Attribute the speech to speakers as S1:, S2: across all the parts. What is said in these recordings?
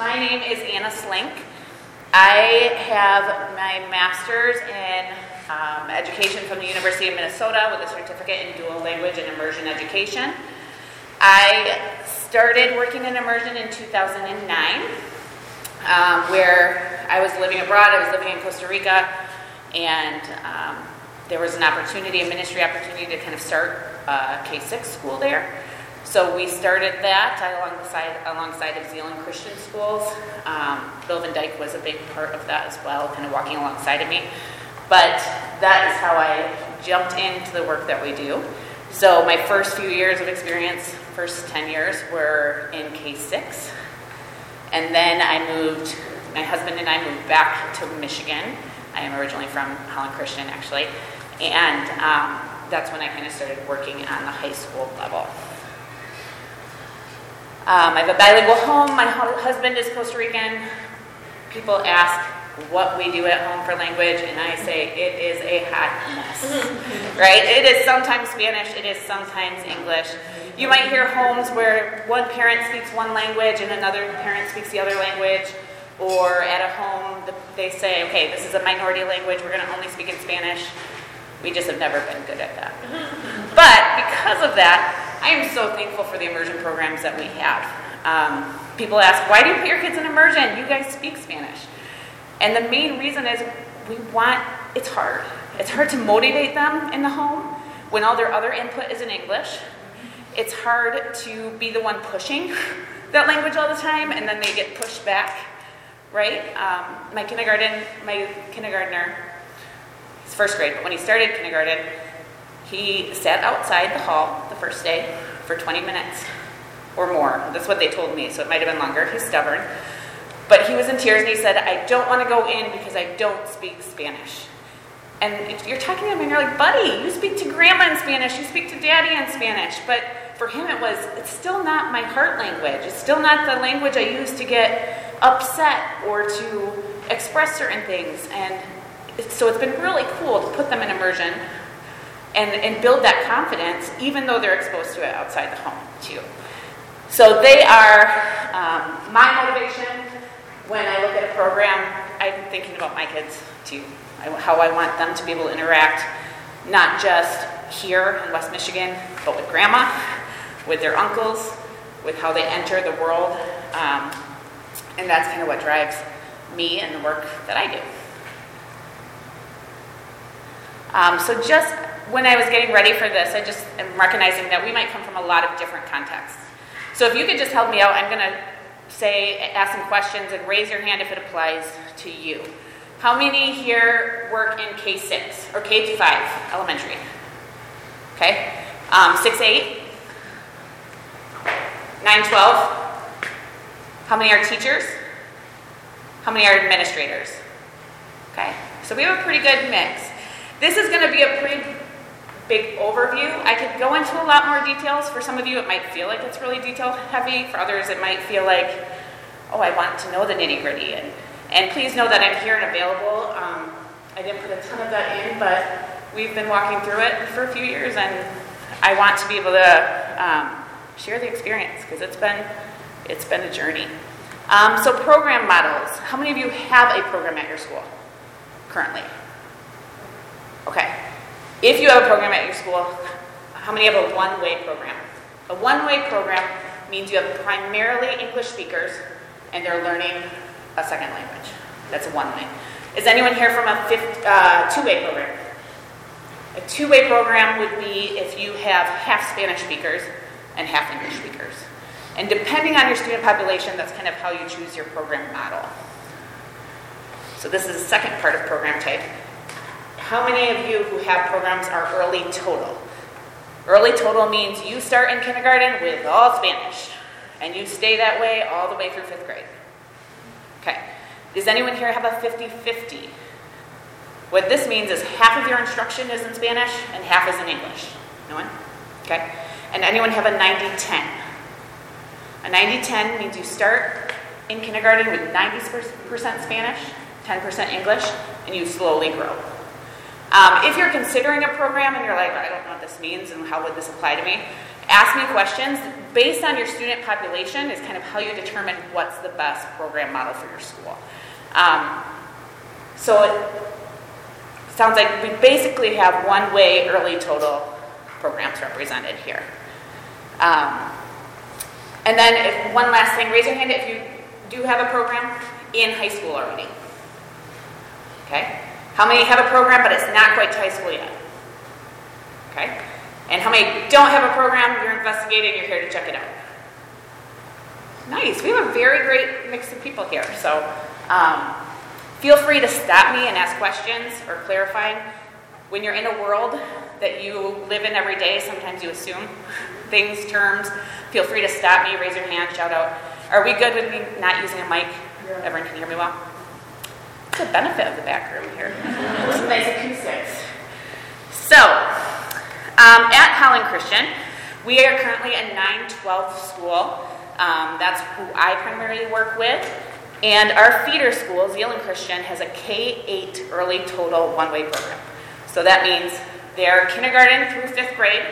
S1: my name is Anna Slink. I have my master's in um, education from the University of Minnesota with a certificate in dual language and immersion education. I started working in immersion in 2009, um, where I was living abroad. I was living in Costa Rica, and um, there was an opportunity, a ministry opportunity, to kind of start a K 6 school there. So we started that alongside, alongside of Zeeland Christian Schools. Um, Bill Van Dyke was a big part of that as well, kind of walking alongside of me. But that is how I jumped into the work that we do. So my first few years of experience, first 10 years, were in K6. And then I moved, my husband and I moved back to Michigan. I am originally from Holland Christian, actually. And um, that's when I kind of started working on the high school level. Um, I have a bilingual home. My husband is Costa Rican. People ask what we do at home for language, and I say it is a hot mess. right? It is sometimes Spanish, it is sometimes English. You might hear homes where one parent speaks one language and another parent speaks the other language, or at a home they say, okay, this is a minority language, we're going to only speak in Spanish. We just have never been good at that. But because of that, I am so thankful for the immersion programs that we have. Um, people ask, why do you put your kids in immersion? You guys speak Spanish. And the main reason is we want, it's hard. It's hard to motivate them in the home when all their other input is in English. It's hard to be the one pushing that language all the time and then they get pushed back, right? Um, my kindergarten, my kindergartner, he's first grade, but when he started kindergarten, he sat outside the hall the first day for 20 minutes or more. That's what they told me, so it might have been longer. He's stubborn. But he was in tears and he said, I don't want to go in because I don't speak Spanish. And you're talking to him and you're like, buddy, you speak to grandma in Spanish, you speak to daddy in Spanish. But for him, it was, it's still not my heart language. It's still not the language I use to get upset or to express certain things. And so it's been really cool to put them in immersion and, and build that confidence, even though they're exposed to it outside the home, too. So they are um, my motivation when I look at a program. I'm thinking about my kids, too, how I want them to be able to interact, not just here in West Michigan, but with grandma, with their uncles, with how they enter the world. Um, and that's kind of what drives me and the work that I do. Um, so just when I was getting ready for this, I just am recognizing that we might come from a lot of different contexts. So if you could just help me out, I'm going to say, ask some questions and raise your hand if it applies to you. How many here work in K 6 or K 5 elementary? Okay. Um, 6 8? 9 12? How many are teachers? How many are administrators? Okay. So we have a pretty good mix. This is going to be a pretty big overview. I could go into a lot more details. For some of you, it might feel like it's really detail heavy. For others, it might feel like, oh, I want to know the nitty gritty. And, and please know that I'm here and available. Um, I didn't put a ton of that in, but we've been walking through it for a few years, and I want to be able to um, share the experience because it's been it's been a journey. Um, so program models. How many of you have a program at your school currently? Okay. If you have a program at your school, how many have a one way program? A one way program means you have primarily English speakers and they're learning a second language. That's a one way. Is anyone here from a uh, two way program? A two way program would be if you have half Spanish speakers and half English speakers. And depending on your student population, that's kind of how you choose your program model. So, this is the second part of program type. How many of you who have programs are early total? Early total means you start in kindergarten with all Spanish, and you stay that way all the way through fifth grade. Okay. Does anyone here have a 50 50? What this means is half of your instruction is in Spanish and half is in English. No one? Okay. And anyone have a 90 10? A 90 10 means you start in kindergarten with 90% Spanish, 10% English, and you slowly grow. Um, if you're considering a program and you're like, I don't know what this means and how would this apply to me, ask me questions. based on your student population, is kind of how you determine what's the best program model for your school. Um, so it sounds like we basically have one way early total programs represented here. Um, and then, if one last thing, raise your hand if you do have a program in high school already. Okay? How many have a program but it's not quite to high school yet? Okay? And how many don't have a program, you're investigating, you're here to check it out? Nice. We have a very great mix of people here. So um, feel free to stop me and ask questions or clarify. When you're in a world that you live in every day, sometimes you assume things, terms. Feel free to stop me, raise your hand, shout out. Are we good with me not using a mic? Everyone can hear me well? It's a benefit of the back room here. Some nice acoustics. So, um, at Holland Christian, we are currently a 912 school. Um, that's who I primarily work with. And our feeder school, Zeeland Christian, has a K 8 early total one way program. So that means their kindergarten through fifth grade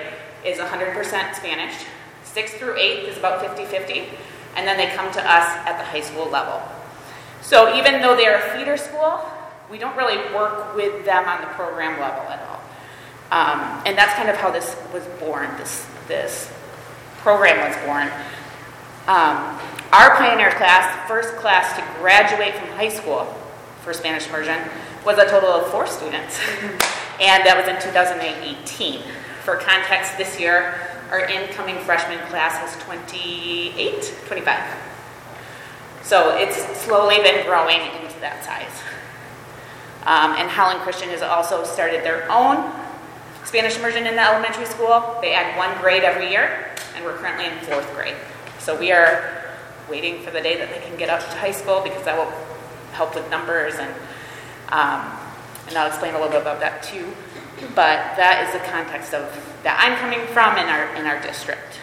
S1: is 100% Spanish, sixth through eighth is about 50 50, and then they come to us at the high school level. So even though they're a feeder school, we don't really work with them on the program level at all. Um, and that's kind of how this was born, this, this program was born. Um, our Pioneer class, first class to graduate from high school for Spanish immersion, was a total of four students. and that was in 2018. For context, this year, our incoming freshman class has 28, 25. So it's slowly been growing into that size. Um, and Holland Christian has also started their own Spanish immersion in the elementary school. They add one grade every year, and we're currently in fourth grade. So we are waiting for the day that they can get up to high school because that will help with numbers and um, and I'll explain a little bit about that too. But that is the context of that I'm coming from in our in our district.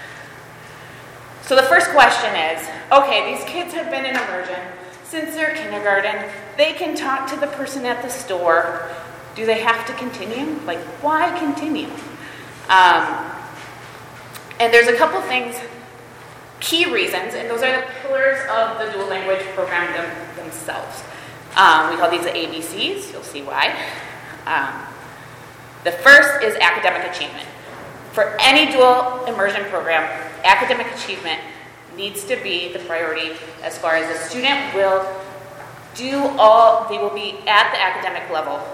S1: So the first question is, okay, these kids have been in immersion since their kindergarten. They can talk to the person at the store. Do they have to continue? Like, why continue? Um, and there's a couple things, key reasons, and those are the pillars of the dual language program them, themselves. Um, we call these the ABCs. You'll see why. Um, the first is academic achievement. For any dual immersion program, academic achievement needs to be the priority as far as the student will do all, they will be at the academic level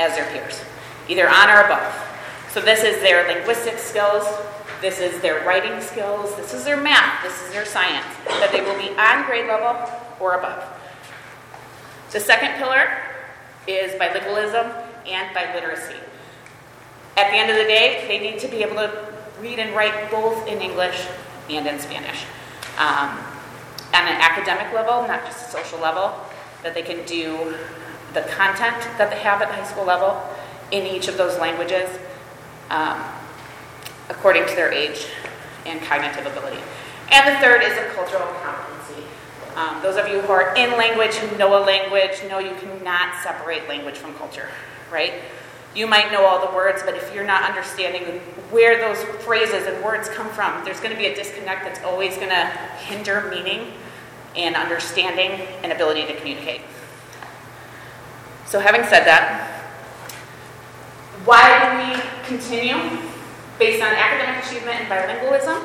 S1: as their peers, either on or above. So this is their linguistic skills, this is their writing skills, this is their math, this is their science, that they will be on grade level or above. The second pillar is bilingualism and biliteracy. At the end of the day, they need to be able to read and write both in English and in Spanish. Um, on an academic level, not just a social level, that they can do the content that they have at the high school level in each of those languages um, according to their age and cognitive ability. And the third is a cultural competency. Um, those of you who are in language, who know a language, know you cannot separate language from culture, right? You might know all the words, but if you're not understanding where those phrases and words come from, there's going to be a disconnect that's always going to hinder meaning and understanding and ability to communicate. So, having said that, why do we continue based on academic achievement and bilingualism?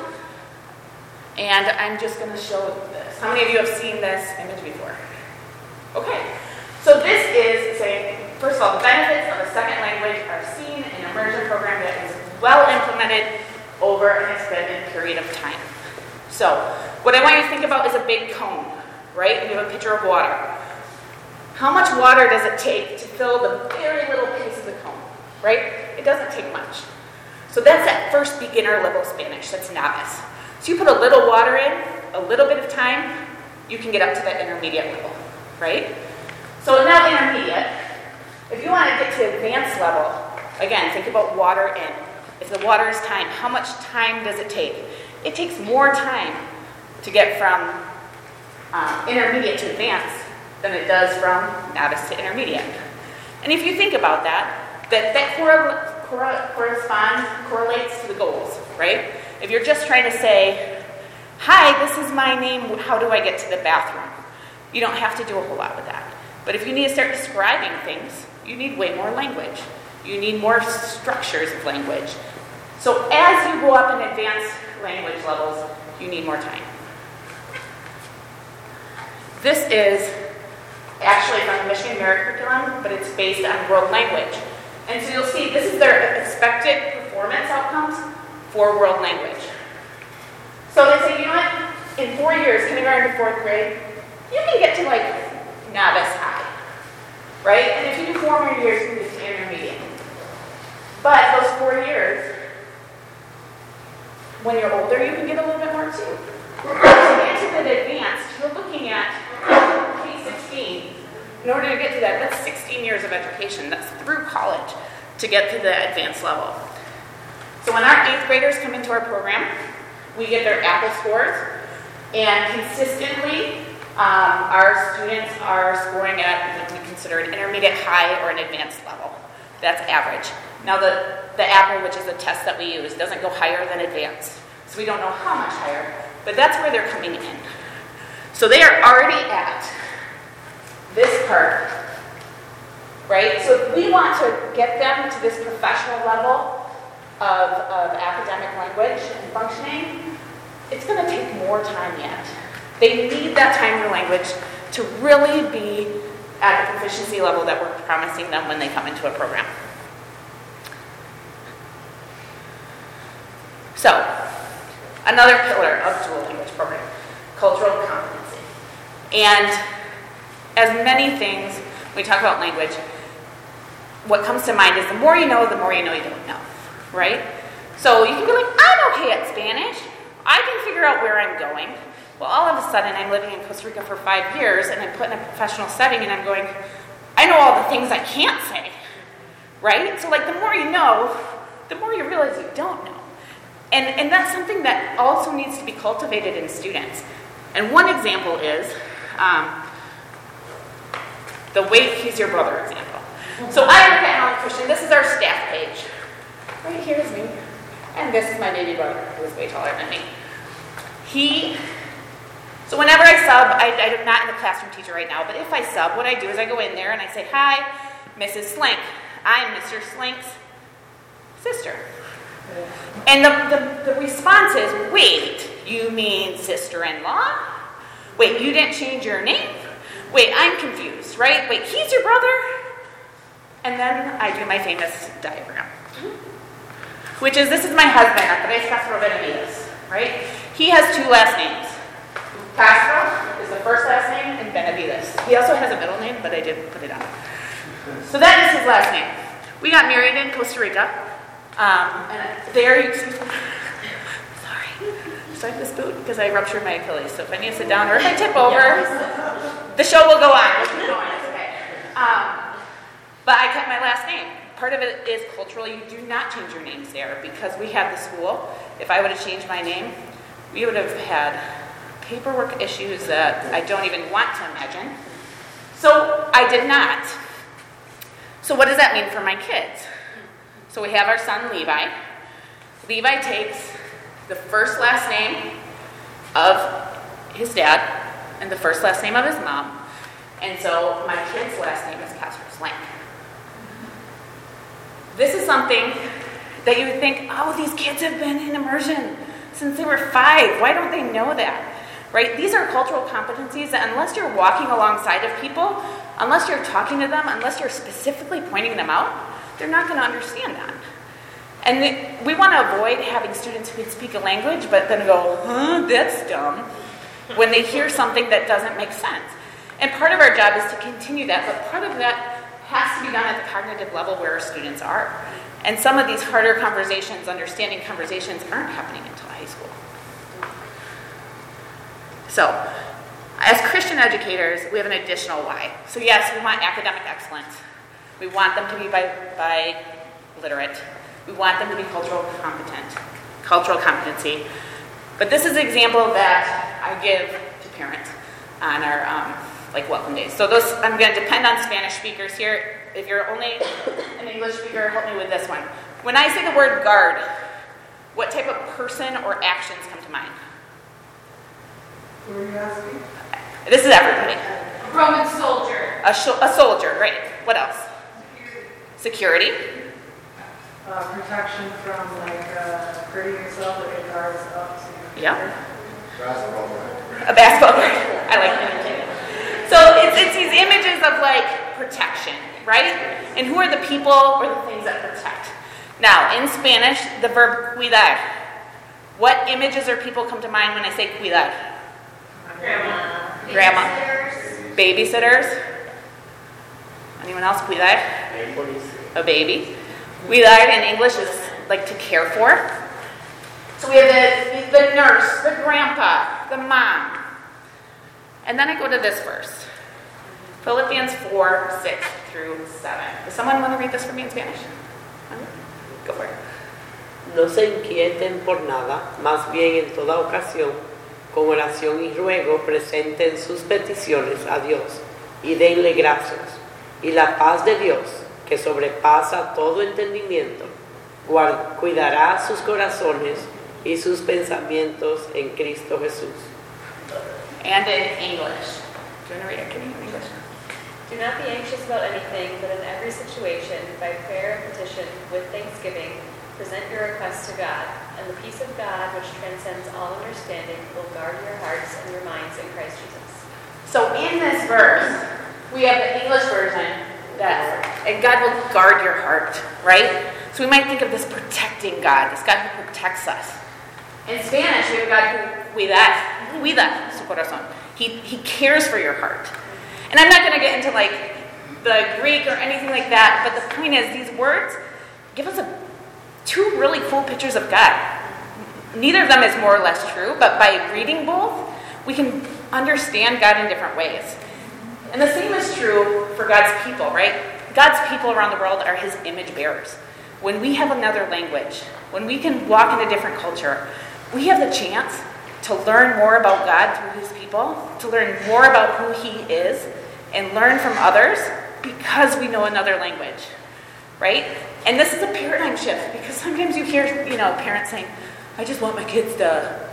S1: And I'm just going to show this. How many of you have seen this image before? Okay. So, this is saying First of all, the benefits of a second language are seen in an immersion program that is well implemented over an extended period of time. So, what I want you to think about is a big cone, right? And you have a pitcher of water. How much water does it take to fill the very little piece of the cone, right? It doesn't take much. So that's that first beginner level Spanish, that's novice. So you put a little water in, a little bit of time, you can get up to that intermediate level, right? So now intermediate, if you want to get to advanced level, again, think about water in. If the water is time, how much time does it take? It takes more time to get from um, intermediate to advanced than it does from novice to intermediate. And if you think about that, that, that correlates, corresponds, correlates to the goals, right? If you're just trying to say, Hi, this is my name. How do I get to the bathroom? You don't have to do a whole lot with that. But if you need to start describing things, you need way more language. You need more structures of language. So as you go up in advanced language levels, you need more time. This is actually from the Michigan Merit Curriculum, but it's based on world language. And so you'll see this is their expected performance outcomes for world language. So they say, you know what? In four years, kindergarten to fourth grade, you can get to like novice high, right? And if you do four more years, you get to intermediate. But those four years, when you're older, you can get a little bit more too. To get to the advanced, you're looking at K16. In order to get to that, that's 16 years of education. That's through college to get to the advanced level. So when our eighth graders come into our program, we get their AAPPL scores, and consistently, um, our students are scoring at consider an intermediate high or an advanced level. That's average. Now, the, the AAPPL, which is the test that we use, doesn't go higher than advanced. So we don't know how much higher, but that's where they're coming in. So they are already at this part, right? So we want to get them to this professional level of, of academic language and functioning, it's going to take more time yet. They need that time in language to really be at the proficiency level that we're promising them when they come into a program. So, another pillar of dual language program, cultural competency. And as many things, we talk about language, what comes to mind is the more you know, the more you know you don't know, right? So you can be like, I'm okay at Spanish. I can figure out where I'm going. Well, all of a sudden, I'm living in Costa Rica for five years and I'm put in a professional setting and I'm going, I know all the things I can't say, right? So, like, the more you know, the more you realize you don't know. And, and that's something that also needs to be cultivated in students. And one example is um, the wait, he's your brother example. So I work at Holland Christian. This is our staff page. Right here is me. And this is my baby brother, who is way taller than me. He, so whenever I sub, I, I'm not in the classroom teacher right now, but if I sub, what I do is I go in there and I say, Hi, Mrs. Slink. I'm Mr. Slink's sister. And the, the, the response is, Wait, you mean sister in law? Wait, you didn't change your name? Wait, I'm confused, right? Wait, he's your brother? And then I do my famous diagram which is this is my husband, Andres Castro Benavides, right? He has two last names. Castro is the first last name, and Benavides. He also has a middle name, but I didn't put it on. So that is his last name. We got married in Costa Rica. Um, and there you see, sorry, so I have this boot because I ruptured my Achilles. So if I need to sit down or if I tip over, the show will go on. We'll keep going. It's okay. Um, but I kept my last name part of it is culturally, You do not change your names there because we have the school. If I would have changed my name, we would have had paperwork issues that I don't even want to imagine. So I did not. So, what does that mean for my kids? So, we have our son Levi. Levi takes the first last name of his dad and the first last name of his mom. And so, my kid's last name is Castro Slank. This is something that you would think, oh, these kids have been in immersion since they were five. Why don't they know that? Right? These are cultural competencies that, unless you're walking alongside of people, unless you're talking to them, unless you're specifically pointing them out, they're not going to understand that. And we want to avoid having students who can speak a language but then go, huh, that's dumb, when they hear something that doesn't make sense. And part of our job is to continue that, but part of that has to be done at the cognitive level where our students are. And some of these harder conversations, understanding conversations, aren't happening until high school. So, as Christian educators, we have an additional why. So, yes, we want academic excellence. We want them to be by literate. We want them to be cultural competent, cultural competency. But this is an example that I give to parents on our um, like welcome days. So those I'm going to depend on Spanish speakers here. If you're only an English speaker, help me with this one. When I say the word guard, what type of person or actions come to mind?
S2: Who are you asking?
S1: This is everybody.
S3: A Roman soldier.
S1: A, sh- a soldier, great. What else? Security.
S2: Uh, protection from like uh, hurting yourself, like a guard is up to.
S1: Yeah. A basketball court. I like that. So it's, it's these images of like protection, right? And who are the people or the things that protect? Now, in Spanish, the verb cuidar. What images or people come to mind when I say cuidar?
S3: Grandma.
S1: Grandma. Babysitters. Anyone else? We Cuidar. A baby. We Cuidar in English is like to care for. So we have the, the nurse, the grandpa, the mom. And then I go to this verse Philippians 4 6 through 7. Does someone want to read this for me in Spanish? Go for it.
S4: No se inquieten por nada, más bien en toda ocasión, con oración y ruego, presenten sus peticiones a Dios y denle gracias. Y la paz de Dios, que sobrepasa todo entendimiento, cuidará sus corazones y sus pensamientos en Cristo Jesús.
S1: And in English. Do you want to read it? Can you in English?
S5: Do not be anxious about anything, but in every situation, by prayer and petition, with thanksgiving, present your requests to God, and the peace of God, which transcends all understanding, will guard your hearts and your minds in Christ Jesus.
S1: So in this verse, we have the English version that, and God will guard your heart, right? So we might think of this protecting God, this God who protects us. In Spanish, we have God who cuida, cuida su corazón. He, he cares for your heart. And I'm not going to get into like the Greek or anything like that, but the point is, these words give us a, two really cool pictures of God. Neither of them is more or less true, but by reading both, we can understand God in different ways. And the same is true for God's people, right? God's people around the world are his image bearers. When we have another language, when we can walk in a different culture, we have the chance to learn more about God through his people, to learn more about who he is, and learn from others because we know another language, right? And this is a paradigm shift because sometimes you hear, you know, parents saying, I just want my kids to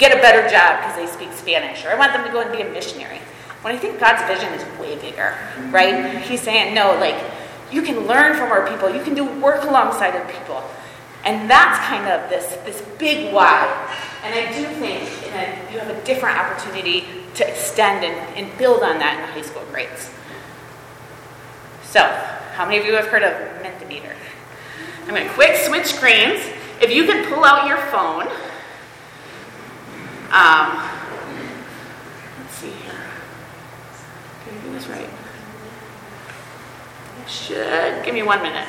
S1: get a better job because they speak Spanish, or I want them to go and be a missionary. When I think God's vision is way bigger, right? He's saying, no, like, you can learn from our people, you can do work alongside of people. And that's kind of this, this big why. And I do think in a, you have a different opportunity to extend and, and build on that in the high school grades. So, how many of you have heard of Mentimeter? I'm going to quick switch screens. If you could pull out your phone. Um, let's see here. Can I do this right? Should give me one minute.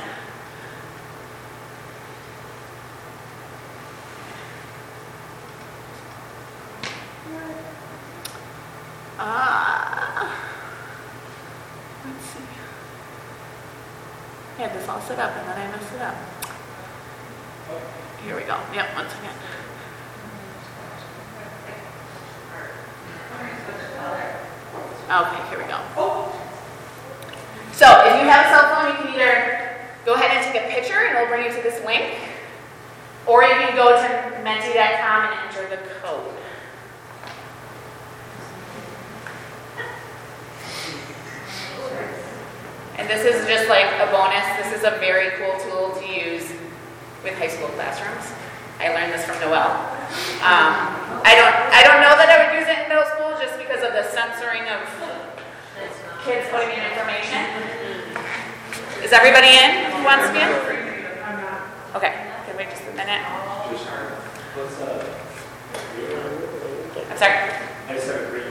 S1: Uh, let's see. I had this all set up and then I messed it up. Here we go. Yep, one second. Okay, here we go. So if you have a cell phone, you can either go ahead and take a picture and it'll bring you to this link, or you can go to menti.com and enter the code. And this is just like a bonus. This is a very cool tool to use with high school classrooms. I learned this from Noel. Um, I don't, I don't know that I would use it in middle school just because of the censoring of kids putting in information. Is everybody in who wants to be in? Okay, can we wait just a minute? I'm sorry.
S6: I just have green.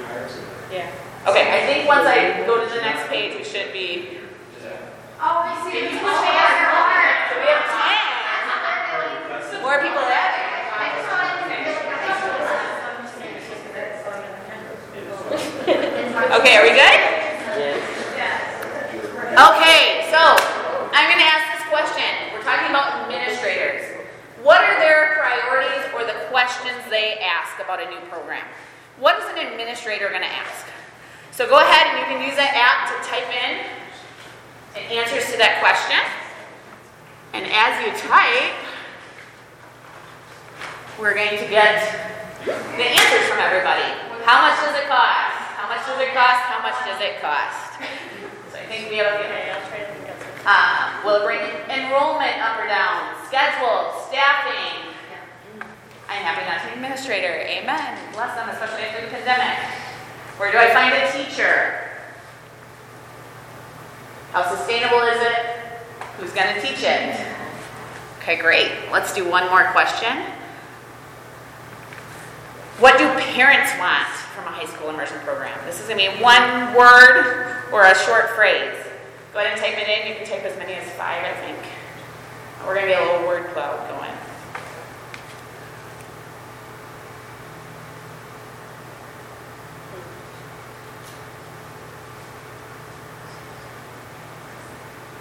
S1: Yeah. Okay, I think once I go to the next page, we should be. Okay, are we good? Okay, so I'm going to ask this question. We're talking about administrators. What are their priorities or the questions they ask about a new program? What is an administrator going to ask? So go ahead and you can use that app to type in answers to that question. And as you type, we're going to get The answers from everybody. How much does it cost? How much does it cost? How much does it cost? So I think we have a
S5: something.
S1: uh, will it bring enrollment up or down? Schedule, staffing. I'm happy not to be administrator. Amen. Bless them, especially after the pandemic. Where do I find a teacher? How sustainable is it? Who's going to teach it? Okay, great. Let's do one more question. What do parents want from a high school immersion program? This is going to be one word or a short phrase. Go ahead and type it in. You can type as many as five, I think. We're going to be a little word cloud going.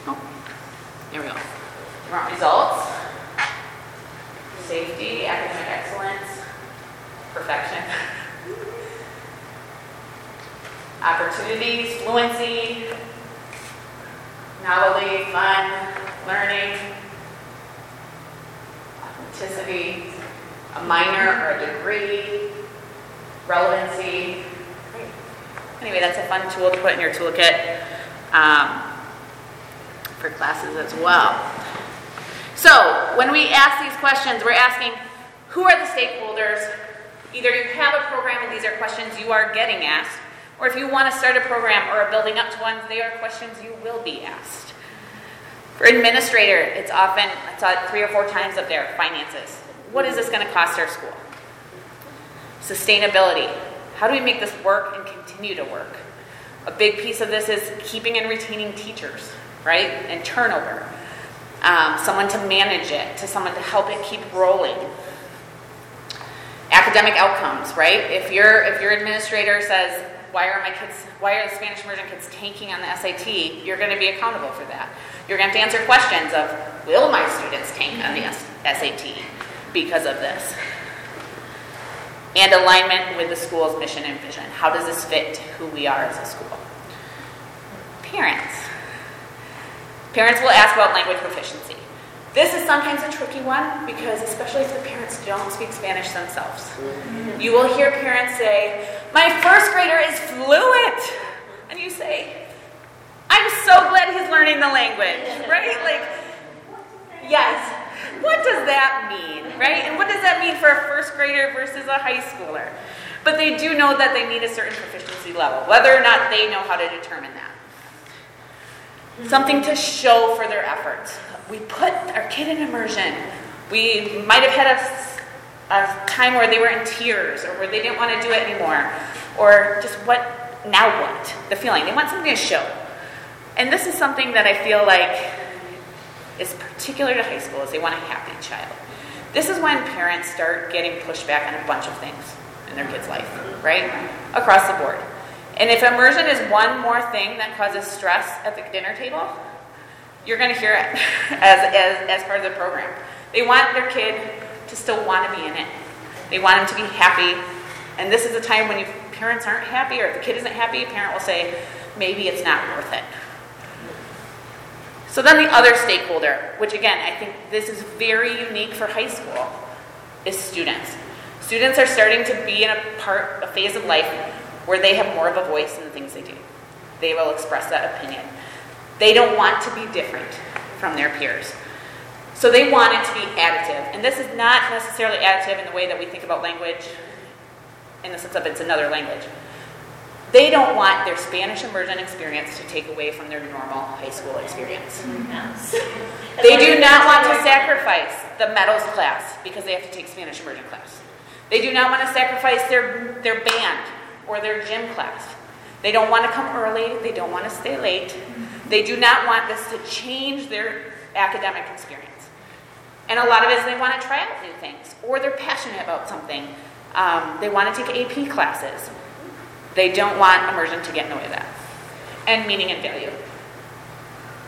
S1: Oh, here we go. You want results? Safety, academic excellence, perfection. Opportunities, fluency, novelty, fun, learning, authenticity, a minor or a degree, relevancy. Anyway, that's a fun tool to put in your toolkit um, for classes as well. So, when we ask these questions, we're asking who are the stakeholders? Either you have a program and these are questions you are getting asked, or if you want to start a program or are building up to one, they are questions you will be asked. For administrator, it's often, I saw it three or four times up there, finances. What is this going to cost our school? Sustainability. How do we make this work and continue to work? A big piece of this is keeping and retaining teachers, right? And turnover. Um, someone to manage it, to someone to help it keep rolling. Academic outcomes, right? If your if your administrator says, "Why are my kids? Why are the Spanish immersion kids tanking on the SAT?" You're going to be accountable for that. You're going to have to answer questions of, "Will my students tank on the SAT because of this?" And alignment with the school's mission and vision. How does this fit who we are as a school? Parents. Parents will ask about language proficiency. This is sometimes a tricky one because, especially if the parents don't speak Spanish themselves, you will hear parents say, My first grader is fluent. And you say, I'm so glad he's learning the language, right? Like, yes. What does that mean, right? And what does that mean for a first grader versus a high schooler? But they do know that they need a certain proficiency level, whether or not they know how to determine that something to show for their efforts. We put our kid in immersion. We might have had a, a time where they were in tears or where they didn't want to do it anymore, or just what, now what? The feeling. They want something to show. And this is something that I feel like is particular to high school is they want a happy child. This is when parents start getting pushback on a bunch of things in their kid's life, right? Across the board. And if immersion is one more thing that causes stress at the dinner table, you're going to hear it as, as, as part of the program. They want their kid to still want to be in it. They want them to be happy. And this is a time when parents aren't happy or if the kid isn't happy, a parent will say, maybe it's not worth it. So then the other stakeholder, which again, I think this is very unique for high school, is students. Students are starting to be in a part, a phase of life where they have more of a voice in the things they do. They will express that opinion. They don't want to be different from their peers. So they want it to be additive. And this is not necessarily additive in the way that we think about language, in the sense of it's another language. They don't want their Spanish immersion experience to take away from their normal high school experience. They do not want to sacrifice the metals class because they have to take Spanish immersion class. They do not want to sacrifice their, their band or their gym class. They don't want to come early. They don't want to stay late. They do not want this to change their academic experience. And a lot of it is they want to try out new things or they're passionate about something. Um, they want to take AP classes. They don't want immersion to get in the way of that. And meaning and value.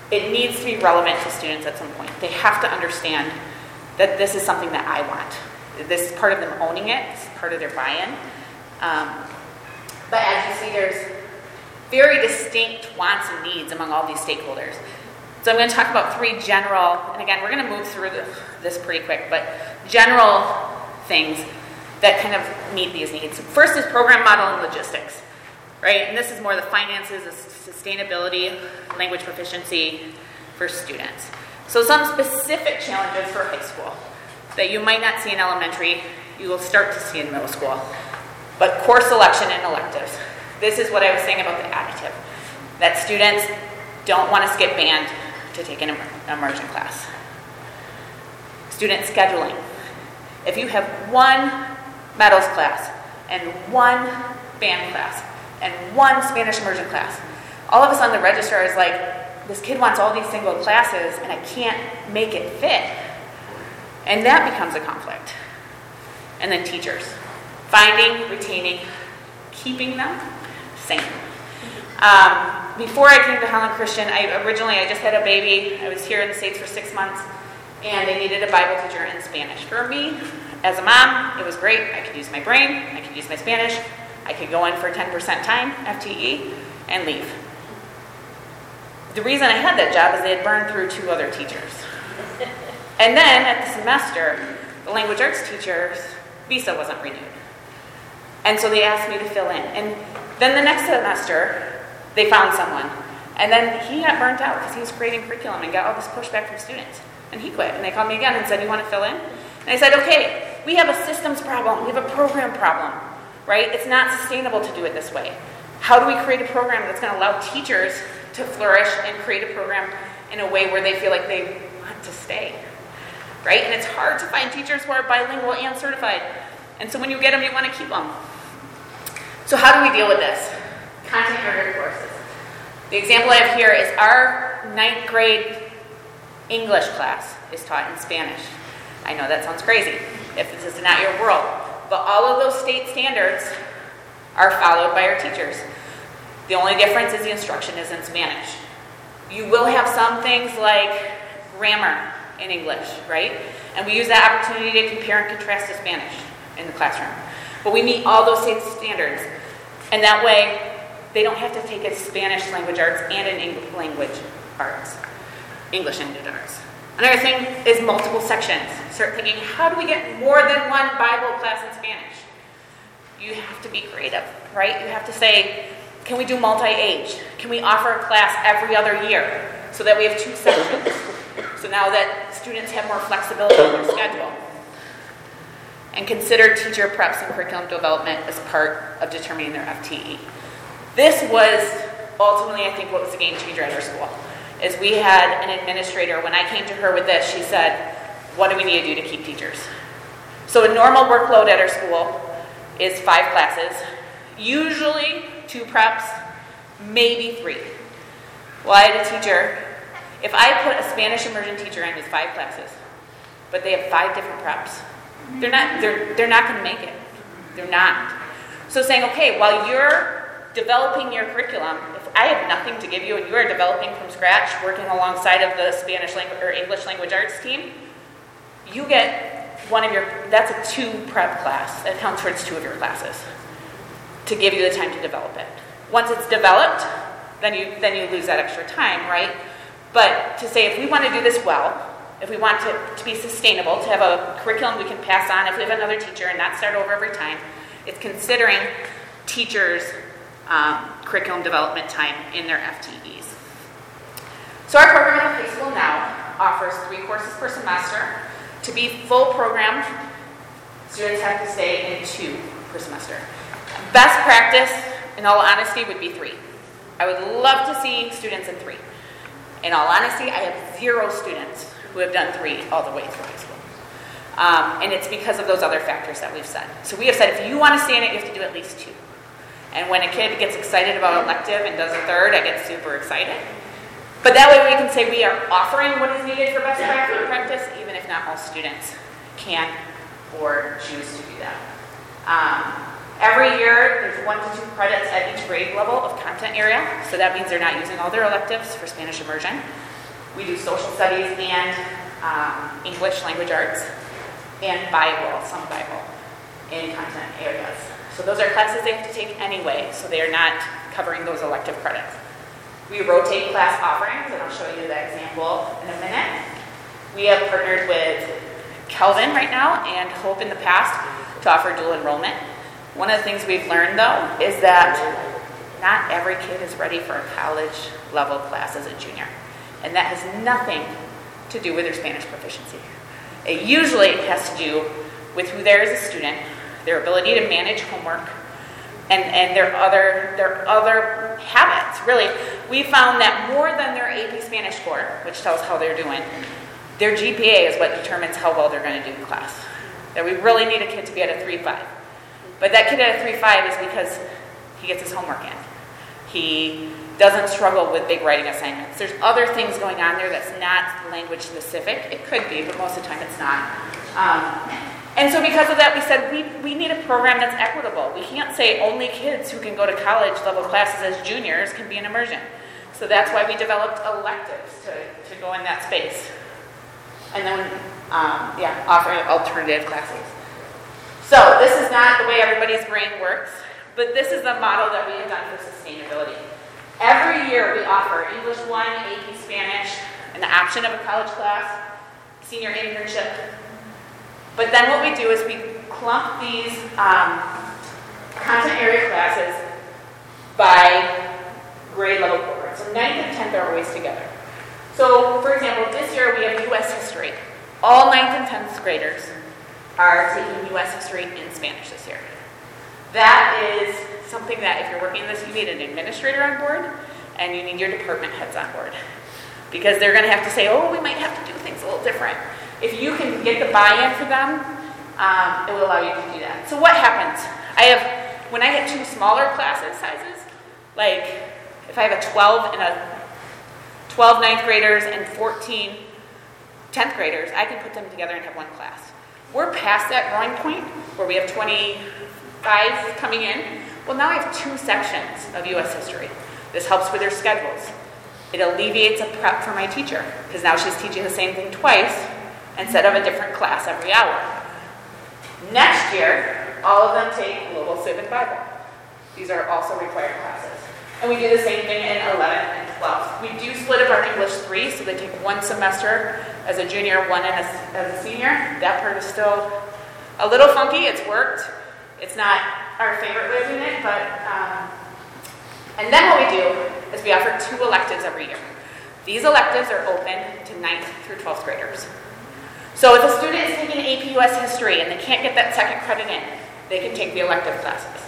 S1: It needs to be relevant to students at some point. They have to understand that this is something that I want. This is part of them owning it, it's part of their buy in. Um, but as you see, there's very distinct wants and needs among all these stakeholders. So I'm going to talk about three general, and again, we're going to move through this pretty quick, but general things that kind of meet these needs. First is program model and logistics, right? And this is more the finances, the sustainability, language proficiency for students. So some specific challenges for high school that you might not see in elementary, you will start to see in middle school. But course selection and electives. This is what I was saying about the additive. That students don't want to skip band to take an immersion class. Student scheduling. If you have one metals class and one band class and one Spanish immersion class, all of a sudden the registrar is like, this kid wants all these single classes and I can't make it fit. And that becomes a conflict. And then teachers. Finding, retaining, keeping them same. Um, before I came to Holland Christian, I originally I just had a baby. I was here in the States for six months and they needed a Bible teacher in Spanish. For me, as a mom, it was great. I could use my brain, I could use my Spanish, I could go in for 10% time, FTE, and leave. The reason I had that job is they had burned through two other teachers. And then at the semester, the language arts teacher's visa wasn't renewed. And so they asked me to fill in. And then the next semester, they found someone. And then he got burnt out because he was creating curriculum and got all this pushback from students. And he quit. And they called me again and said, You want to fill in? And I said, Okay, we have a systems problem. We have a program problem, right? It's not sustainable to do it this way. How do we create a program that's going to allow teachers to flourish and create a program in a way where they feel like they want to stay? Right? And it's hard to find teachers who are bilingual and certified. And so when you get them, you want to keep them. So, how do we deal with this? Content area courses. The example I have here is our ninth grade English class is taught in Spanish. I know that sounds crazy if this is not your world, but all of those state standards are followed by our teachers. The only difference is the instruction is in Spanish. You will have some things like grammar in English, right? And we use that opportunity to compare and contrast to Spanish in the classroom. But we meet all those state standards. And that way, they don't have to take a Spanish language arts and an English language arts, English language arts. Another thing is multiple sections. Start thinking, how do we get more than one Bible class in Spanish? You have to be creative, right? You have to say, can we do multi-age? Can we offer a class every other year so that we have two sections? So now that students have more flexibility in their schedule. And consider teacher preps and curriculum development as part of determining their FTE. This was ultimately, I think, what was the game changer at our school. Is we had an administrator, when I came to her with this, she said, What do we need to do to keep teachers? So a normal workload at our school is five classes, usually two preps, maybe three. Well, I had a teacher, if I put a Spanish immersion teacher in with five classes, but they have five different preps, they're not, they're, they're not going to make it. They're not. So saying, okay, while you're developing your curriculum, if I have nothing to give you and you are developing from scratch, working alongside of the Spanish language or English language arts team, you get one of your, that's a two prep class. That counts towards two of your classes to give you the time to develop it. Once it's developed, then you, then you lose that extra time, right? But to say if we want to do this well, if we want to, to be sustainable, to have a curriculum we can pass on if we have another teacher and not start over every time, it's considering teachers' um, curriculum development time in their FTEs. So our program at the high school now offers three courses per semester. To be full program, students have to stay in two per semester. Best practice, in all honesty, would be three. I would love to see students in three. In all honesty, I have zero students who have done three all the way through high school. Um, and it's because of those other factors that we've said. So we have said if you want to stay in it, you have to do at least two. And when a kid gets excited about elective and does a third, I get super excited. But that way we can say we are offering what is needed for best practice, even if not all students can or choose to do that. Um, every year, there's one to two credits at each grade level of content area. So that means they're not using all their electives for Spanish immersion. We do social studies and um, English language arts and Bible, some Bible in content areas. So those are classes they have to take anyway, so they are not covering those elective credits. We rotate class offerings, and I'll show you that example in a minute. We have partnered with Calvin right now and Hope in the past to offer dual enrollment. One of the things we've learned though is that not every kid is ready for a college level class as a junior. And that has nothing to do with their Spanish proficiency. It usually has to do with who they are as a student, their ability to manage homework, and, and their other their other habits. Really, we found that more than their AP Spanish score, which tells how they're doing, their GPA is what determines how well they're going to do in class. That we really need a kid to be at a 3.5. But that kid at a 3.5 is because he gets his homework in. He doesn't struggle with big writing assignments. There's other things going on there that's not language specific. It could be, but most of the time it's not. Um, and so because of that, we said we, we need a program that's equitable. We can't say only kids who can go to college level classes as juniors can be in immersion. So that's why we developed electives to, to go in that space. And then, um, yeah, offer alternative classes. So this is not the way everybody's brain works, but this is the model that we have done for sustainability. Every year we offer English 1, AP Spanish, and the option of a college class, senior internship, but then what we do is we clump these um, content area classes by grade level cohort. So 9th and 10th are always together. So, for example, this year we have U.S. history. All 9th and 10th graders are taking U.S. history in Spanish this year. That is something that if you're working in this, you need an administrator on board and you need your department heads on board. Because they're going to have to say, oh, we might have to do things a little different. If you can get the buy-in for them, um, it will allow you to do that. So what happens? I have, when I get two smaller class sizes, like if I have a 12 and a 12 ninth graders and 14 10th graders, I can put them together and have one class. We're past that growing point where we have 25 coming in. Well, now I have two sections of U.S. history. This helps with their schedules. It alleviates a prep for my teacher because now she's teaching the same thing twice instead of a different class every hour. Next year, all of them take Global Civ and Bible. These are also required classes. And we do the same thing in 11 and 12. We do split up our English 3, so they take one semester as a junior, one as, as a senior. That part is still a little funky. It's worked. It's not our favorite way of doing it, but, um, and then what we do is we offer two electives every year. These electives are open to 9th through 12th graders. So if a student is taking AP US history and they can't get that second credit in, they can take the elective classes.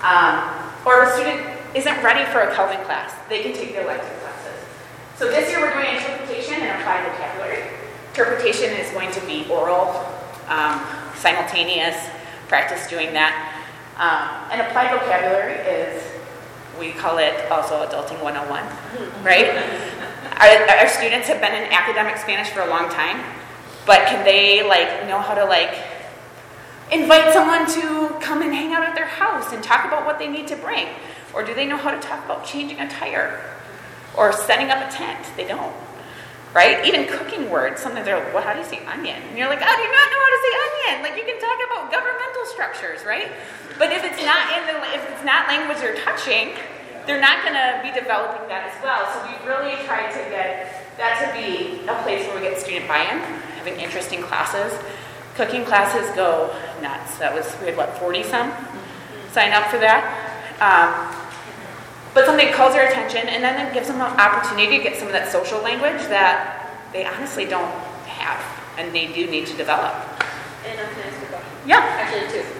S1: Um, or if a student isn't ready for a Calvin class, they can take the elective classes. So this year we're doing interpretation and applied vocabulary. Interpretation is going to be oral, um, simultaneous, practice doing that. Um, and applied vocabulary is, we call it also Adulting 101, right? our, our students have been in academic Spanish for a long time. But can they like know how to like invite someone to come and hang out at their house and talk about what they need to bring? Or do they know how to talk about changing a tire or setting up a tent? They don't. Right? Even cooking words, Sometimes they're like, well, how do you say onion? And you're like, oh, do you not know how to say onion? Like you can talk about governmental structures, right? But if it's not in the if it's not language they're touching, they're not gonna be developing that as well. So we really tried to get that to be a place where we get student buy-in having interesting classes. Cooking classes go nuts. That was, we had what, 40 some sign up for that. Um, but something calls their attention and then it gives them an opportunity to get some of that social language that they honestly don't have and they do need to develop.
S5: And I'm can ask a question?
S1: Yeah.
S5: Actually, two.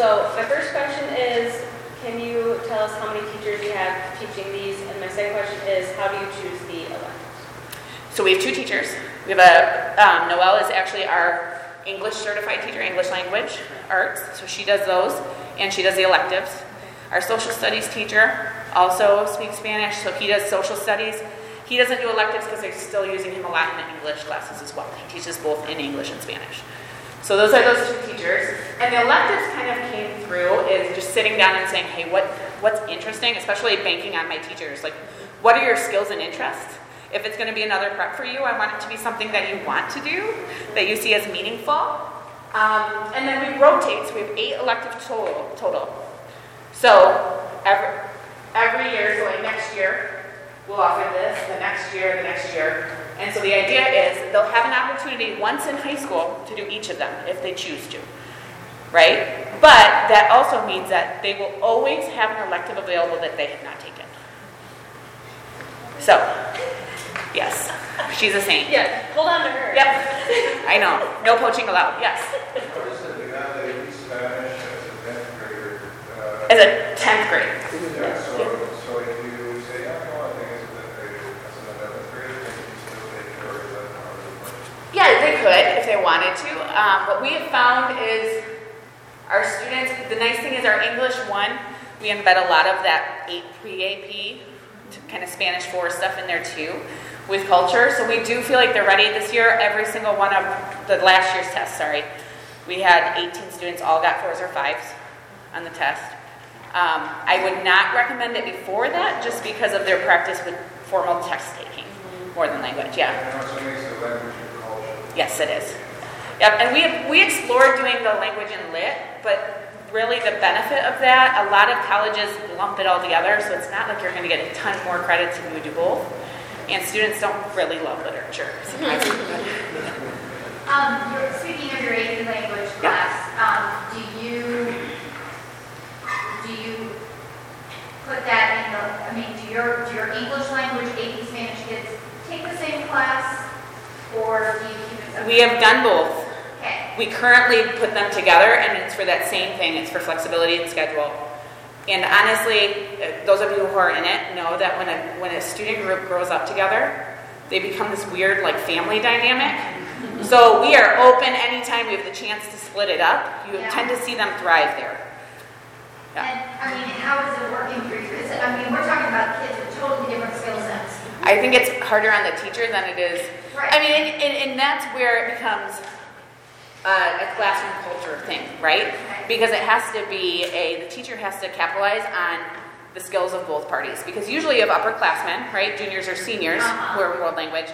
S5: So my first question is, can you tell us how many teachers you have teaching these? And my second question is, how do you choose the electives?
S1: So we have two teachers. We have a, um, Noelle is actually our English certified teacher, English language arts. So she does those and she does the electives. Our social studies teacher also speaks Spanish, so he does social studies. He doesn't do electives because they're still using him a lot in the English classes as well. He teaches both in English and Spanish. So those are those two teachers. And the electives kind of came through is just sitting down and saying, hey, what, what's interesting, especially banking on my teachers? Like, what are your skills and interests? If it's going to be another prep for you, I want it to be something that you want to do, that you see as meaningful. Um, and then we rotate, so we have eight elective total. total. So every, every year, so like next year, we'll offer this, the next year, the next year. And so the idea is they'll have an opportunity once in high school to do each of them if they choose to. right? But that also means that they will always have an elective available that they have not taken. So, yes, she's a saint.
S5: Yeah, hold on to her.
S1: Yep, I know. No poaching allowed. Yes.
S7: What is it, the guy that Spanish as a tenth grader? uh,
S1: As a 10th grade.
S7: Yeah, so, so if you say, yeah, no, I think it's a tenth grader, as an eleventh grader, then you still take care of that part of the
S1: Yeah, they could if they wanted to. Um, what we have found is our students, the nice thing is our English one, we embed a lot of that pre-AP, kind of Spanish 4 stuff in there too with culture. So we do feel like they're ready this year. Every single one of the last year's test, sorry, we had 18 students all got fours or fives on the test. Um, I would not recommend it before that just because of their practice with formal test taking more than language. Yeah. Yes, it is. Yep, and we, we explored doing the language in lit, but really the benefit of that, a lot of colleges lump it all together, so it's not like you're going to get a ton more credits if you do both. And students don't really love literature. surprisingly.
S3: Um, speaking of your AP language
S1: Yeah.
S3: class, um, do you, do you put that in the, I mean, do your, do your English language, AP Spanish kids take the same class? Or do you keep it separate?
S1: We have done both.
S3: Okay,
S1: We currently put them together, and it's for that same thing. It's for flexibility and schedule. And honestly, uh, those of you who are in it know that when a when a student group grows up together, they become this weird like family dynamic. So we are open anytime we have the chance to split it up. You
S3: Yeah.
S1: tend to see them thrive there. Yeah.
S3: and, I mean, how is it working for you? Is it, I mean, we're talking about kids with totally different skill sets.
S1: I think it's harder on the teacher than it is.
S3: Right.
S1: I mean, and, and, and that's where it becomes uh, a classroom culture thing, right? Because it has to be a, the teacher has to capitalize on the skills of both parties. Because usually you have upperclassmen, right? Juniors or seniors
S3: Uh-huh.
S1: who are in world language.